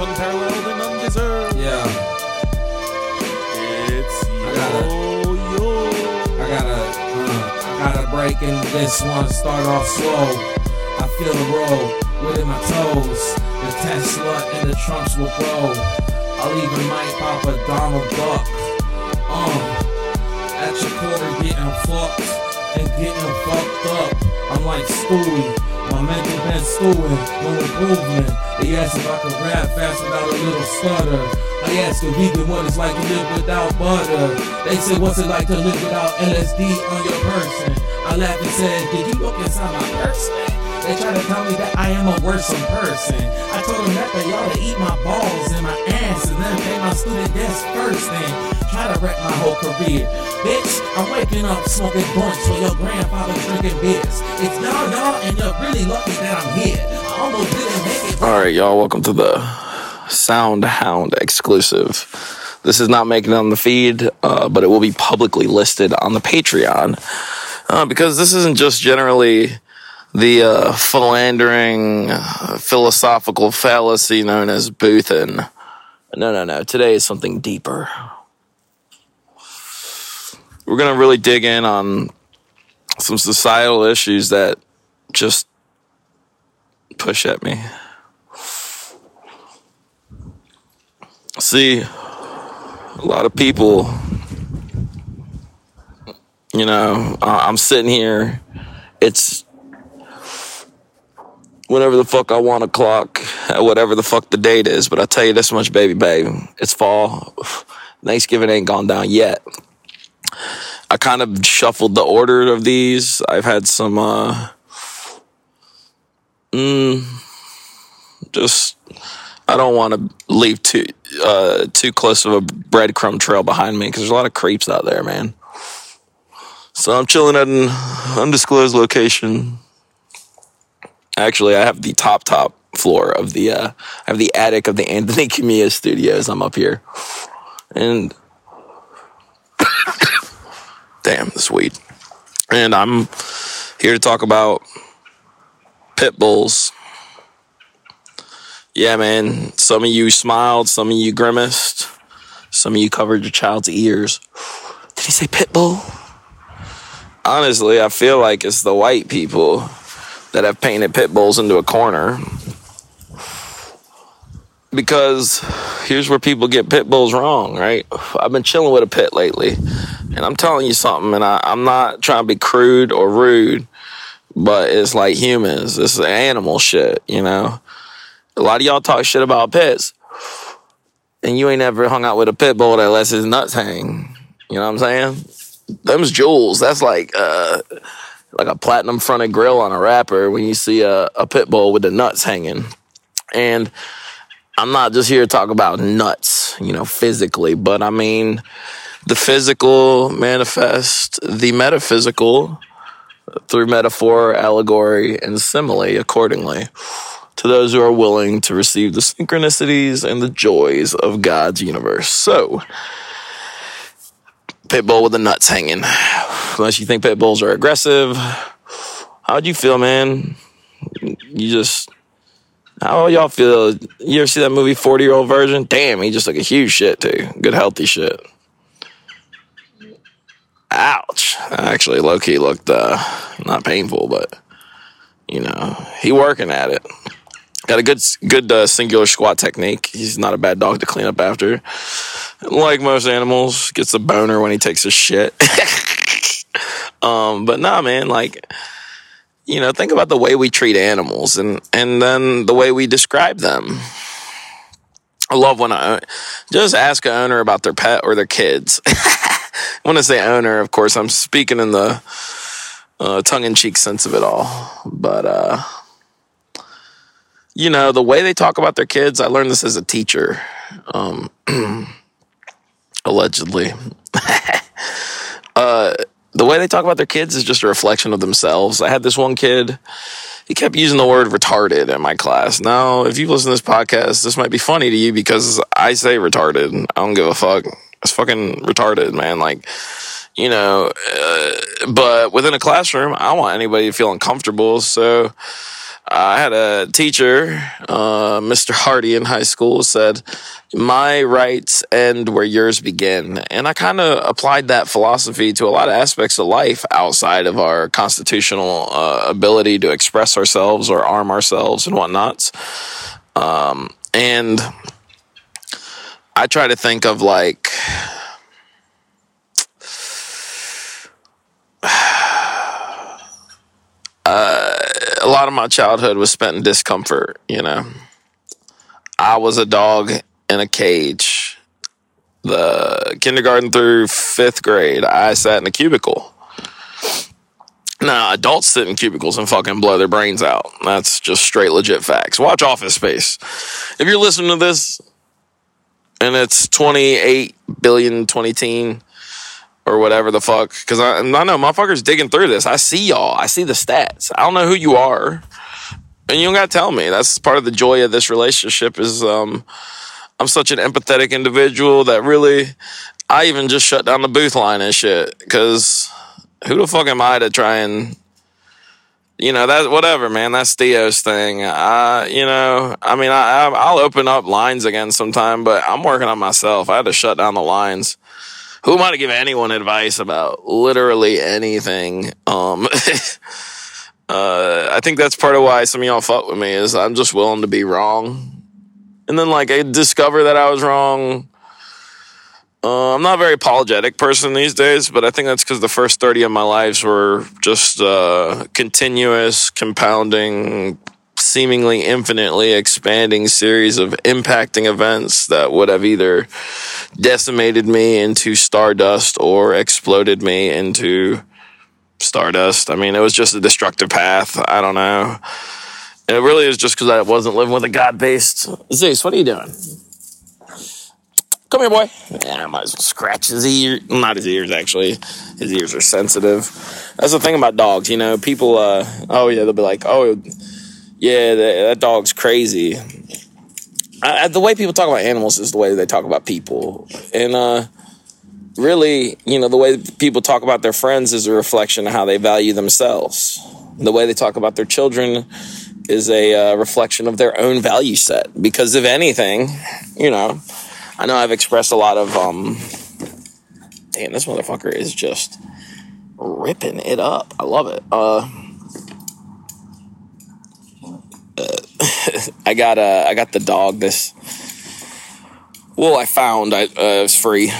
It's unparalleled and undeserved. Yeah, It's I gotta- yo yo. I gotta, uh, I gotta break in this one. Start off slow. I feel the roll within my toes. The Tesla and the trunks will grow. I'll even might pop a Donald Duck. Um, at your corner getting fucked and getting fucked up. I'm like Stewie. My mental been stewing when we're. They asked if I could rap fast without a little stutter. I asked a vegan what it's like to live without butter. They said, what's it like to live without LSD on your person? I laughed and said, did you look inside my person? They try to tell me that I am a worrisome person. I told them that they ought to eat my balls and my ass and then pay my student debts first and try to wreck my whole career. Bitch, I'm waking up smoking joints while your grandfather drinking beers. It's y'all, y'all, and you're really lucky that I'm here. I almost didn't make it. All right, y'all, welcome to the Sound Hound exclusive. This is not making it on the feed, uh, but it will be publicly listed on the Patreon uh, because this isn't just generally the uh, philandering uh, philosophical fallacy known as Boothin. No, no, no. Today is something deeper. We're going to really dig in on some societal issues that just push at me. See, a lot of people, you know, I'm sitting here. It's whenever the fuck I want to clock, at whatever the fuck the date is. But I tell you this much, baby, baby, it's fall. Thanksgiving ain't gone down yet. I kind of shuffled the order of these. I've had some, uh, mm, just I don't want to leave too uh, too close of a breadcrumb trail behind me because there's a lot of creeps out there, man. So I'm chilling at an undisclosed location. Actually, I have the top top floor of the uh, I have the attic of the Anthony Camilla Studios. I'm up here, and damn, this weed. And I'm here to talk about pit bulls. Yeah, man. Some of you smiled, some of you grimaced, some of you covered your child's ears. Did he say pit bull? Honestly, I feel like it's the white people that have painted pit bulls into a corner. Because here's where people get pit bulls wrong, right? I've been chilling with a pit lately, and I'm telling you something, and I, I'm not trying to be crude or rude, but it's like humans. It's animal shit, you know? A lot of y'all talk shit about pits, and you ain't ever hung out with a pit bull that lets his nuts hang. You know what I'm saying? Them's jewels. That's like uh, like a platinum fronted grill on a wrapper when you see a, a pit bull with the nuts hanging. And I'm not just here to talk about nuts, you know, physically, but I mean the physical manifest the metaphysical through metaphor, allegory, and simile accordingly to those who are willing to receive the synchronicities and the joys of God's universe. So, pit bull with the nuts hanging. Unless you think pit bulls are aggressive, how'd you feel, man? You just. How y'all feel? You ever see that movie, 40 Year Old Version? Damn, he just took a huge shit, too. Good, healthy shit. Ouch. Actually, low key looked uh, not painful, but, you know, he working at it. Got a good good uh, singular squat technique. He's not a bad dog to clean up after. Like most animals, gets a boner when he takes a shit. um, but nah, man, like you know, think about the way we treat animals and and then the way we describe them. I love when I just ask an owner about their pet or their kids. when I say owner, of course, I'm speaking in the uh, tongue-in-cheek sense of it all. But uh, you know, the way they talk about their kids, I learned this as a teacher, um, allegedly. uh, the way they talk about their kids is just a reflection of themselves. I had this one kid, he kept using the word retarded in my class. Now, if you listen to this podcast, this might be funny to you because I say retarded. I don't give a fuck. It's fucking retarded, man. Like, you know, uh, but within a classroom, I don't want anybody to feel uncomfortable. So, I had a teacher, uh, Mr. Hardy in high school, said, My rights end where yours begin. And I kind of applied that philosophy to a lot of aspects of life outside of our constitutional uh, ability to express ourselves or arm ourselves and whatnots. Um, and I try to think of like, a lot of my childhood was spent in discomfort, you know. I was a dog in a cage. The kindergarten through fifth grade, I sat in a cubicle. Now, adults sit in cubicles and fucking blow their brains out. That's just straight legit facts. Watch Office Space. If you're listening to this and it's 28 billion 20 teen, or whatever the fuck. Because I, I know motherfuckers digging through this. I see y'all. I see the stats. I don't know who you are, and you don't gotta tell me. That's part of the joy of this relationship. Is um, I'm such an empathetic individual that really, I even just shut down the booth line and shit. Because who the fuck am I to try and you know that whatever man that's theo's thing i you know i mean I, i'll open up lines again sometime but i'm working on myself i had to shut down the lines who am I to give anyone advice about literally anything? Um, uh, I think that's part of why some of y'all fuck with me is I'm just willing to be wrong. And then like I discover that I was wrong. Uh, I'm not a very apologetic person these days, but I think that's because the first 30 of my lives were just uh, continuous, compounding, seemingly infinitely expanding series of impacting events that would have either decimated me into stardust or exploded me into stardust. I mean, it was just a destructive path. I don't know. And it really is just because I wasn't living with a God based. Zeus, what are you doing? Come here, boy. Yeah, I might as well scratch his ear. Not his ears, actually. His ears are sensitive. That's the thing about dogs, you know. People, uh, oh yeah, they'll be like, oh, yeah, that, that dog's crazy. I, the way people talk about animals is the way they talk about people, and uh, really, you know, the way people talk about their friends is a reflection of how they value themselves. The way they talk about their children is a uh, reflection of their own value set. Because if anything, you know, I know I've expressed a lot of um. Damn, this motherfucker is just ripping it up. I love it. Uh I got uh, I got the dog this. Well, I found I uh, it was free.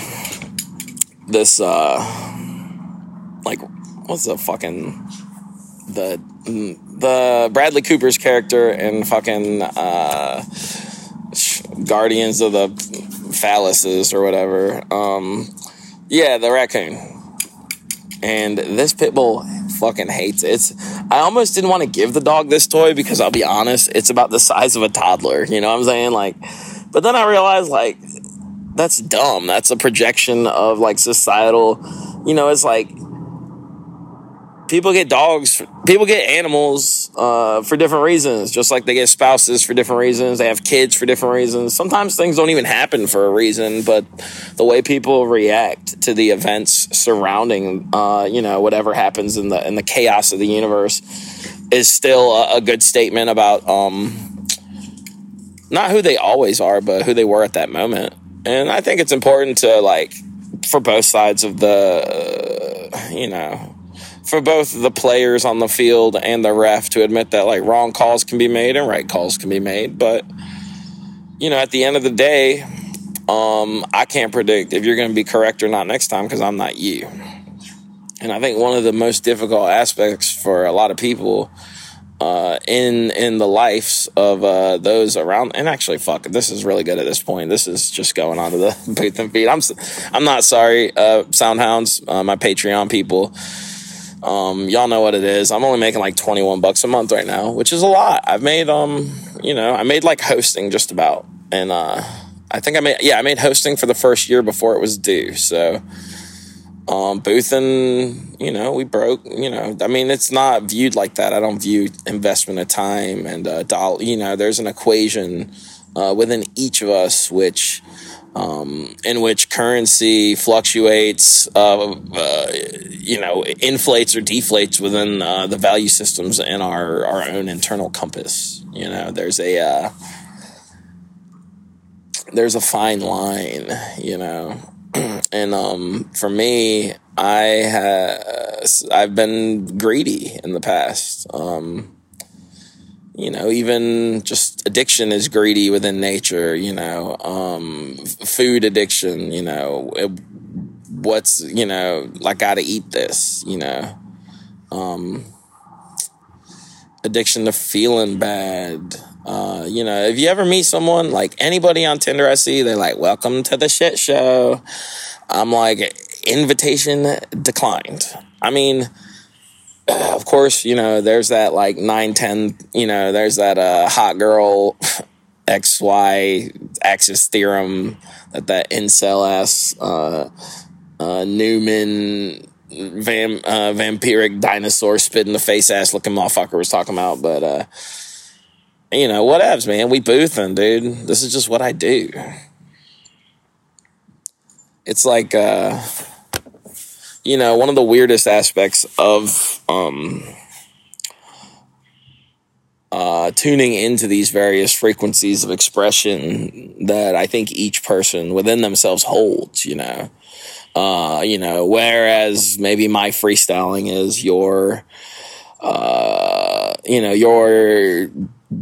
This uh, like what's the fucking the the Bradley Cooper's character in fucking uh, Guardians of the Phalluses or whatever. Um, yeah, the raccoon. And this pit bull fucking hates it. I almost didn't want to give the dog this toy because I'll be honest, it's about the size of a toddler. You know what I'm saying? Like, but then I realized like that's dumb. That's a projection of like societal. You know, it's like people get dogs people get animals uh, for different reasons just like they get spouses for different reasons they have kids for different reasons. Sometimes things don't even happen for a reason but the way people react to the events surrounding uh, you know whatever happens in the in the chaos of the universe is still a, a good statement about um, not who they always are but who they were at that moment. And i think it's important to like for both sides of the uh, you know for both the players on the field and the ref to admit that like wrong calls can be made and right calls can be made. But you know, at the end of the day, um, I can't predict if you're going to be correct or not next time because I'm not you. And I think one of the most difficult aspects for a lot of people uh, in in the lives of uh, those around, and actually, fuck, this is really good at this point. This is just going on to the booth and feed. I'm I'm not sorry, uh, Soundhounds, uh, my Patreon people. Um, y'all know what it is. I'm only making like 21 bucks a month right now, which is a lot. I've made, um, you know, I made like hosting just about. And, uh, I think I made, yeah, I made hosting for the first year before it was due. So, um, booth and, you know, we broke, you know, I mean, it's not viewed like that. I don't view investment of time and, uh, dollar, you know, there's an equation, uh, within each of us, which, um, in which currency fluctuates, uh, uh, you know, inflates or deflates within uh, the value systems in our, our own internal compass. You know, there's a uh, there's a fine line, you know, and um, for me, I ha- I've been greedy in the past. Um, you know, even just addiction is greedy within nature, you know, um, food addiction, you know, it, what's, you know, I gotta eat this, you know, um, addiction to feeling bad. Uh, you know, if you ever meet someone like anybody on Tinder I see, they're like, welcome to the shit show. I'm like, invitation declined. I mean, of course, you know, there's that like 9, 10, you know, there's that uh, hot girl XY axis theorem that that incel ass uh, uh, Newman vam- uh, vampiric dinosaur spit in the face ass looking motherfucker was talking about. But, uh, you know, whatevs, man. We boothin', dude. This is just what I do. It's like, uh, you know, one of the weirdest aspects of um, uh, tuning into these various frequencies of expression that I think each person within themselves holds, you know. Uh, you know, whereas maybe my freestyling is your, uh, you know, your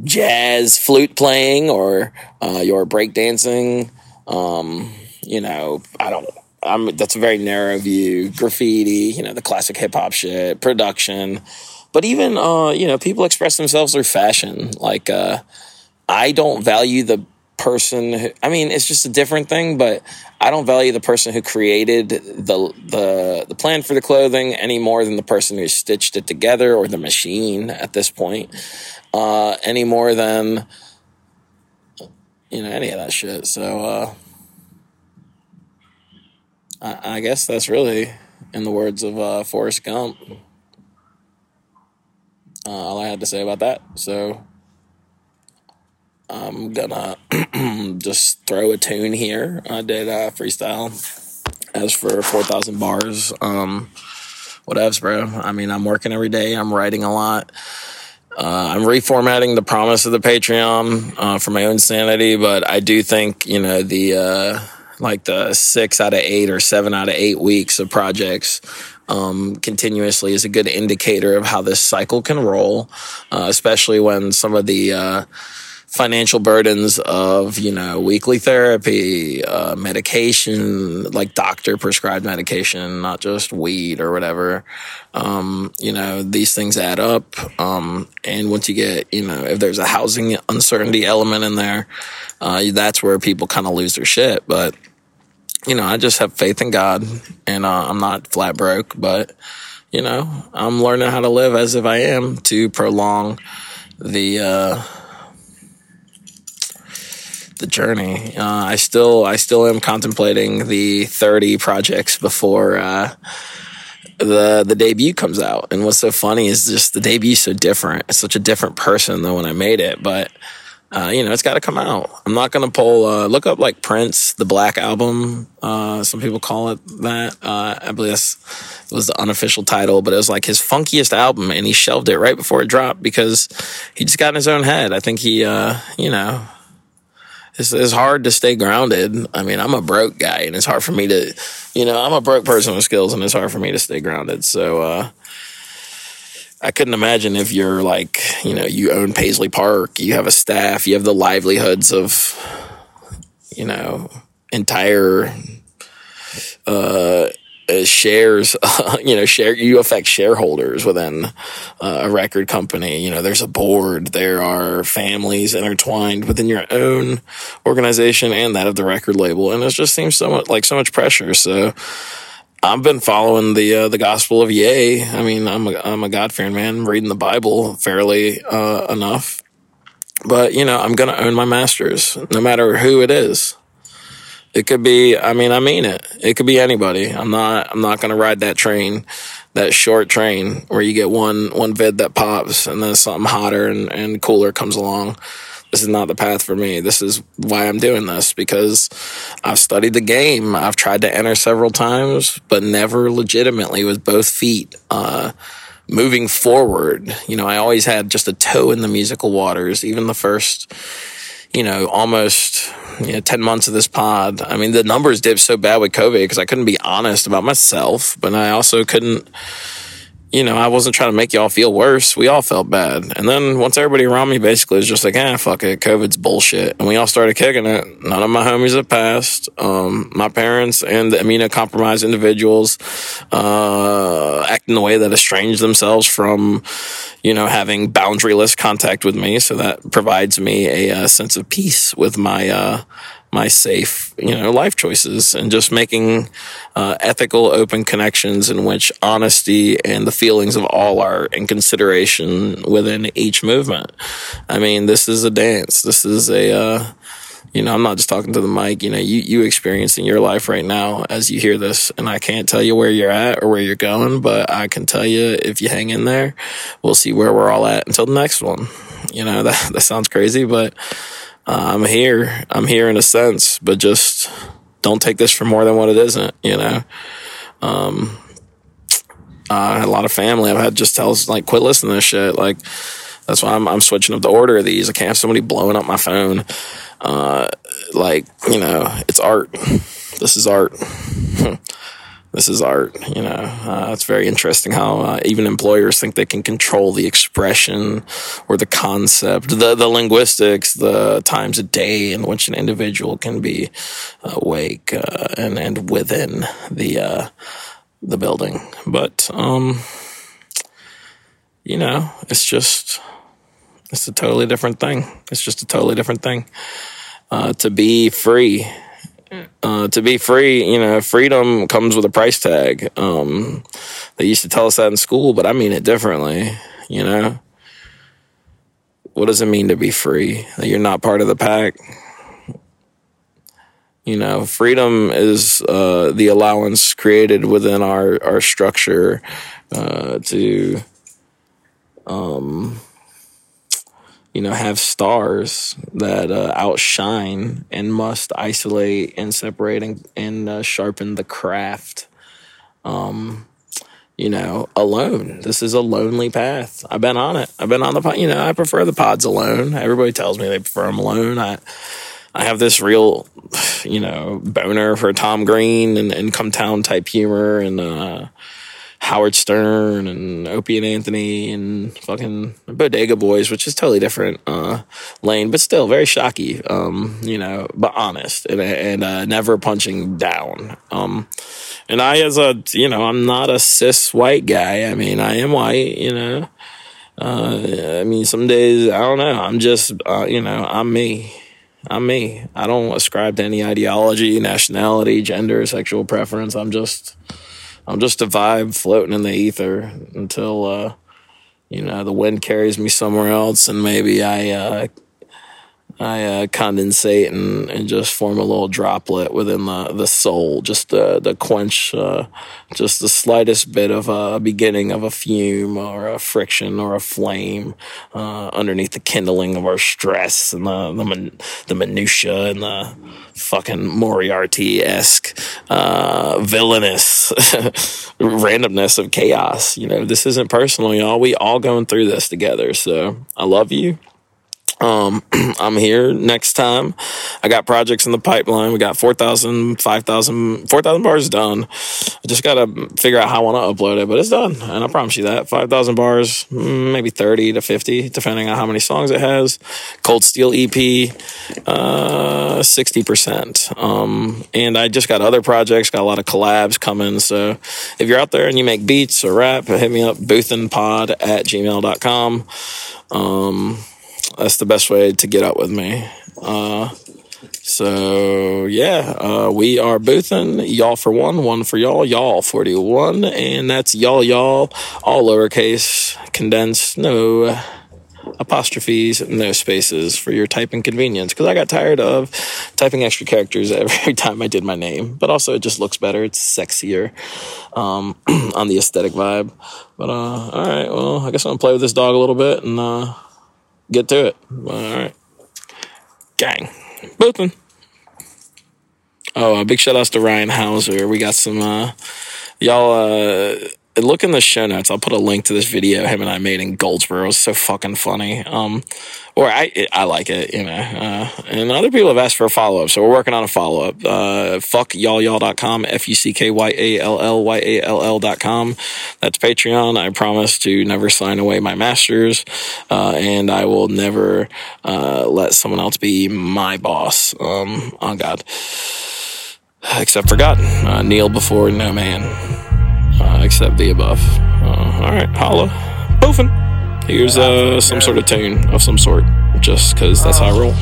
jazz flute playing or uh, your breakdancing. Um, you know, I don't I'm that's a very narrow view. Graffiti, you know, the classic hip hop shit, production, but even uh, you know, people express themselves through fashion. Like uh, I don't value the person. Who, I mean, it's just a different thing, but I don't value the person who created the the the plan for the clothing any more than the person who stitched it together or the machine at this point. Uh, any more than you know any of that shit. So. Uh, I, I guess that's really, in the words of uh, Forrest Gump, uh, all I had to say about that. So I'm gonna just throw a tune here. I did uh, freestyle. As for 4,000 bars, um, whatevs, bro. I mean, I'm working every day. I'm writing a lot. Uh, I'm reformatting the promise of the Patreon uh, for my own sanity, but I do think you know the uh, like the six out of eight or seven out of eight weeks of projects um, continuously is a good indicator of how this cycle can roll, uh, especially when some of the uh, financial burdens of you know weekly therapy, uh, medication, like doctor prescribed medication, not just weed or whatever. Um, you know these things add up, um, and once you get you know if there's a housing uncertainty element in there, uh, that's where people kind of lose their shit. But you know, I just have faith in God, and uh, I'm not flat broke, but you know, I'm learning how to live as if I am to prolong the uh, the journey. Uh, I still I still am contemplating the 30 projects before uh, the the debut comes out. And what's so funny is just the debut so different. It's such a different person than when I made it, but uh, you know, it's got to come out. I'm not going to pull, uh, look up like Prince, the Black Album. Uh, some people call it that. Uh, I believe that's, it was the unofficial title, but it was like his funkiest album and he shelved it right before it dropped because he just got in his own head. I think he, uh, you know, it's, it's hard to stay grounded. I mean, I'm a broke guy and it's hard for me to, you know, I'm a broke person with skills and it's hard for me to stay grounded. So, uh, I couldn't imagine if you're like, you know, you own Paisley Park, you have a staff, you have the livelihoods of, you know, entire uh, shares, you know, share you affect shareholders within uh, a record company. You know, there's a board, there are families intertwined within your own organization and that of the record label, and it just seems so much like so much pressure. So I've been following the uh, the Gospel of Yay. I mean, I'm a I'm a God fearing man, reading the Bible fairly uh, enough. But you know, I'm gonna own my masters, no matter who it is. It could be. I mean, I mean it. It could be anybody. I'm not. I'm not gonna ride that train, that short train where you get one one vid that pops and then something hotter and, and cooler comes along. This is not the path for me. This is why I'm doing this because I've studied the game. I've tried to enter several times, but never legitimately with both feet. Uh, moving forward, you know, I always had just a toe in the musical waters, even the first, you know, almost you know, 10 months of this pod. I mean, the numbers dipped so bad with COVID because I couldn't be honest about myself, but I also couldn't you know, I wasn't trying to make y'all feel worse. We all felt bad. And then once everybody around me basically was just like, ah, fuck it, COVID's bullshit. And we all started kicking it. None of my homies have passed. Um, my parents and the immunocompromised individuals, uh, acting a way that estranged themselves from, you know, having boundaryless contact with me. So that provides me a, a uh, sense of peace with my, uh, my safe, you know, life choices and just making uh, ethical, open connections in which honesty and the feelings of all are in consideration within each movement. I mean, this is a dance. This is a, uh, you know, I'm not just talking to the mic. You know, you you experience in your life right now as you hear this, and I can't tell you where you're at or where you're going, but I can tell you if you hang in there, we'll see where we're all at until the next one. You know, that that sounds crazy, but uh, I'm here. I'm here in a sense, but just don't take this for more than what it isn't, you know? Um, uh, a lot of family I've had just tells like, quit listening to this shit. Like, that's why I'm, I'm switching up the order of these. I can't have somebody blowing up my phone. Uh, like, you know, it's art. This is art. this is art. You know, uh, it's very interesting how uh, even employers think they can control the expression or the concept, the the linguistics, the times a day in which an individual can be awake uh, and and within the uh, the building. But um, you know, it's just it's a totally different thing. It's just a totally different thing. Uh, to be free uh, to be free, you know, freedom comes with a price tag. Um, they used to tell us that in school, but I mean it differently, you know? What does it mean to be free? That you're not part of the pack? You know, freedom is uh, the allowance created within our, our structure uh, to um, you know, have stars that uh, outshine and must isolate and separate and, and uh, sharpen the craft. Um, you know, alone. This is a lonely path. I've been on it. I've been on the, pod. you know, I prefer the pods alone. Everybody tells me they prefer them alone. I, I have this real, you know, boner for Tom Green and, and come town type humor and, uh, Howard Stern and Opie and Anthony and fucking Bodega Boys, which is totally different uh, lane, but still very shocky. Um, you know, but honest and and uh, never punching down. Um, and I, as a you know, I'm not a cis white guy. I mean, I am white. You know, uh, I mean, some days I don't know. I'm just uh, you know, I'm me. I'm me. I don't ascribe to any ideology, nationality, gender, sexual preference. I'm just I'm just a vibe floating in the ether until uh, you know the wind carries me somewhere else, and maybe I uh, I uh, condensate and, and just form a little droplet within the, the soul, just to, to quench uh, just the slightest bit of a beginning of a fume or a friction or a flame uh, underneath the kindling of our stress and the the, the minutia and the fucking Moriarty esque uh, villainous randomness of chaos. You know, this isn't personal, y'all. We all going through this together. So I love you. Um, I'm here next time. I got projects in the pipeline. We got 4,000, 5,000, 4,000 bars done. I just got to figure out how I want to upload it, but it's done. And I promise you that 5,000 bars, mm, maybe 30 to 50, depending on how many songs it has. Cold Steel EP, uh, 60%. Um, and I just got other projects, got a lot of collabs coming. So if you're out there and you make beats or rap, hit me up, boothandpod at gmail.com. Um, that's the best way to get up with me. Uh, so yeah, uh, we are boothing y'all for one, one for y'all, y'all forty one, and that's y'all y'all all lowercase, condensed, no apostrophes, no spaces for your typing convenience. Because I got tired of typing extra characters every time I did my name, but also it just looks better. It's sexier um, on the aesthetic vibe. But uh, all right, well, I guess I'm gonna play with this dog a little bit and. Uh, get to it. All right. Gang. Boothin'. Oh, uh, big shout outs to Ryan Houser. We got some, uh, y'all, uh, look in the show notes. I'll put a link to this video him and I made in Goldsboro. It's so fucking funny. Um, or I I like it, you know. Uh, and other people have asked for a follow up, so we're working on a follow up. Uh, fuck y'all.com, F U C K Y A L L Y A L L.com. That's Patreon. I promise to never sign away my masters, uh, and I will never uh, let someone else be my boss. Um, on God. Except for God. Uh, kneel before no man uh, except the above. Uh, all right, holla, boofing. Here's uh, some sort of tune of some sort, just because that's how I roll.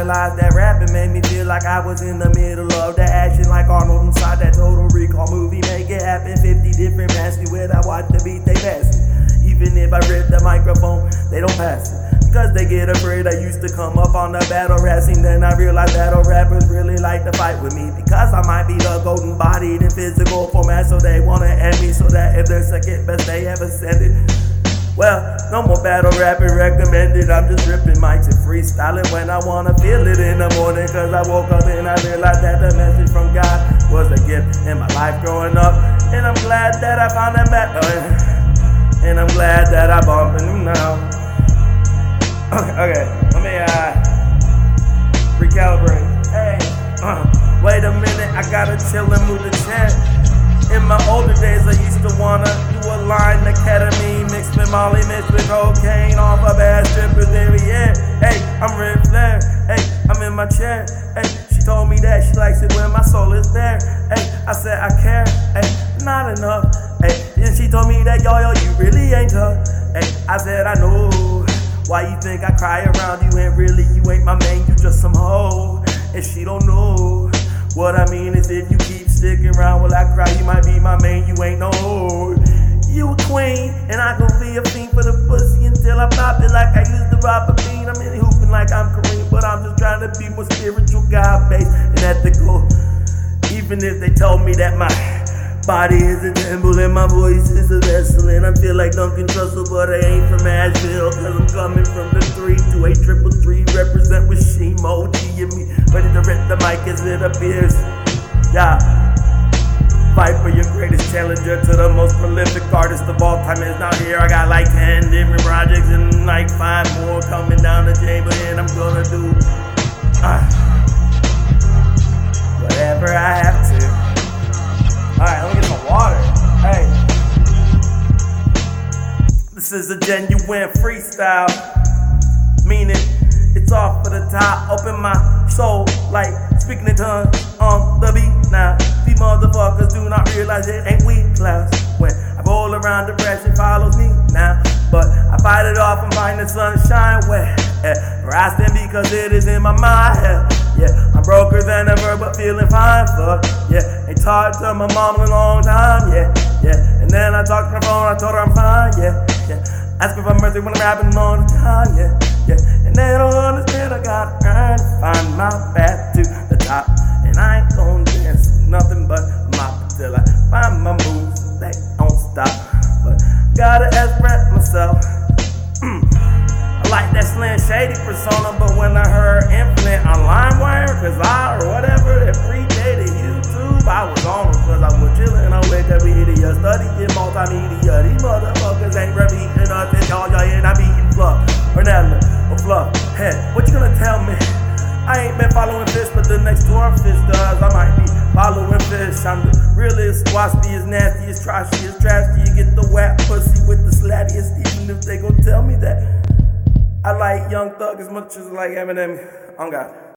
Realized that rapping made me feel like I was in the middle of the action, like Arnold inside that Total Recall movie. Make it happen, 50 different masks. When I watch the beat, they pass it. Even if I rip the microphone, they don't pass it. Because they get afraid I used to come up on the battle rap scene. Then I realized battle rappers really like to fight with me. Because I might be the golden bodied in physical format. So they wanna end me so that if they're second best they ever send it. Well, no more battle rapping recommended. I'm just ripping mics and freestyling when I wanna feel it in the morning. Cause I woke up and I realized that the message from God was a gift in my life growing up. And I'm glad that I found that method. And I'm glad that I bump into him now. Okay, okay, let me uh recalibrate. Hey, uh, wait a minute, I gotta chill and move the chat. In my older days, I used to wanna do a line academy mixed with Molly, mixed with cocaine off a bad stripper there, yeah. Hey, I'm Ric Flair. Hey, I'm in my chair. Hey, she told me that she likes it when my soul is there. Hey, I said I care. Hey, not enough. Hey, then she told me that yo yo, you really ain't tough. Hey, I said I know. Why you think I cry around you and really you ain't my man, you just some hoe. And she don't know. What I mean is if you keep sticking around while I cry, you might be my man, you ain't no hoe. You a queen, and I gon' be a fiend for the pussy until I pop it like I used to rob a bean. I'm in hooping like I'm Kareem, but I'm just trying to be more spiritual, God based, and ethical. Even if they told me that my body is a temple and my voice is a vessel, and I feel like Duncan Trussell, but I ain't from Asheville, cause I'm coming from the three to a triple three, represent with Shimo, G and me, ready to rip the mic as it appears. Yeah. Fight for your greatest challenger to the most prolific artist of all time is now here. I got like 10 different projects and like five more coming down the chamber, and I'm Meaning, it's off for the top. Open my soul like speaking in tongues on the beat now. These motherfuckers do not realize it ain't weak class. When I roll around, depression follows me now. But I fight it off and find the sunshine where yeah, I because it is in my mind. Yeah, yeah. I'm broker than ever, but feeling fine. Fuck, yeah. Ain't talked to my mom in a long time. Yeah, yeah. And then I talked to her phone, I told her I'm fine. Yeah. Asking for mercy when I'm rapping all the time. Yeah, yeah. And they don't understand I gotta grind to find my path to as much as like Eminem. On God.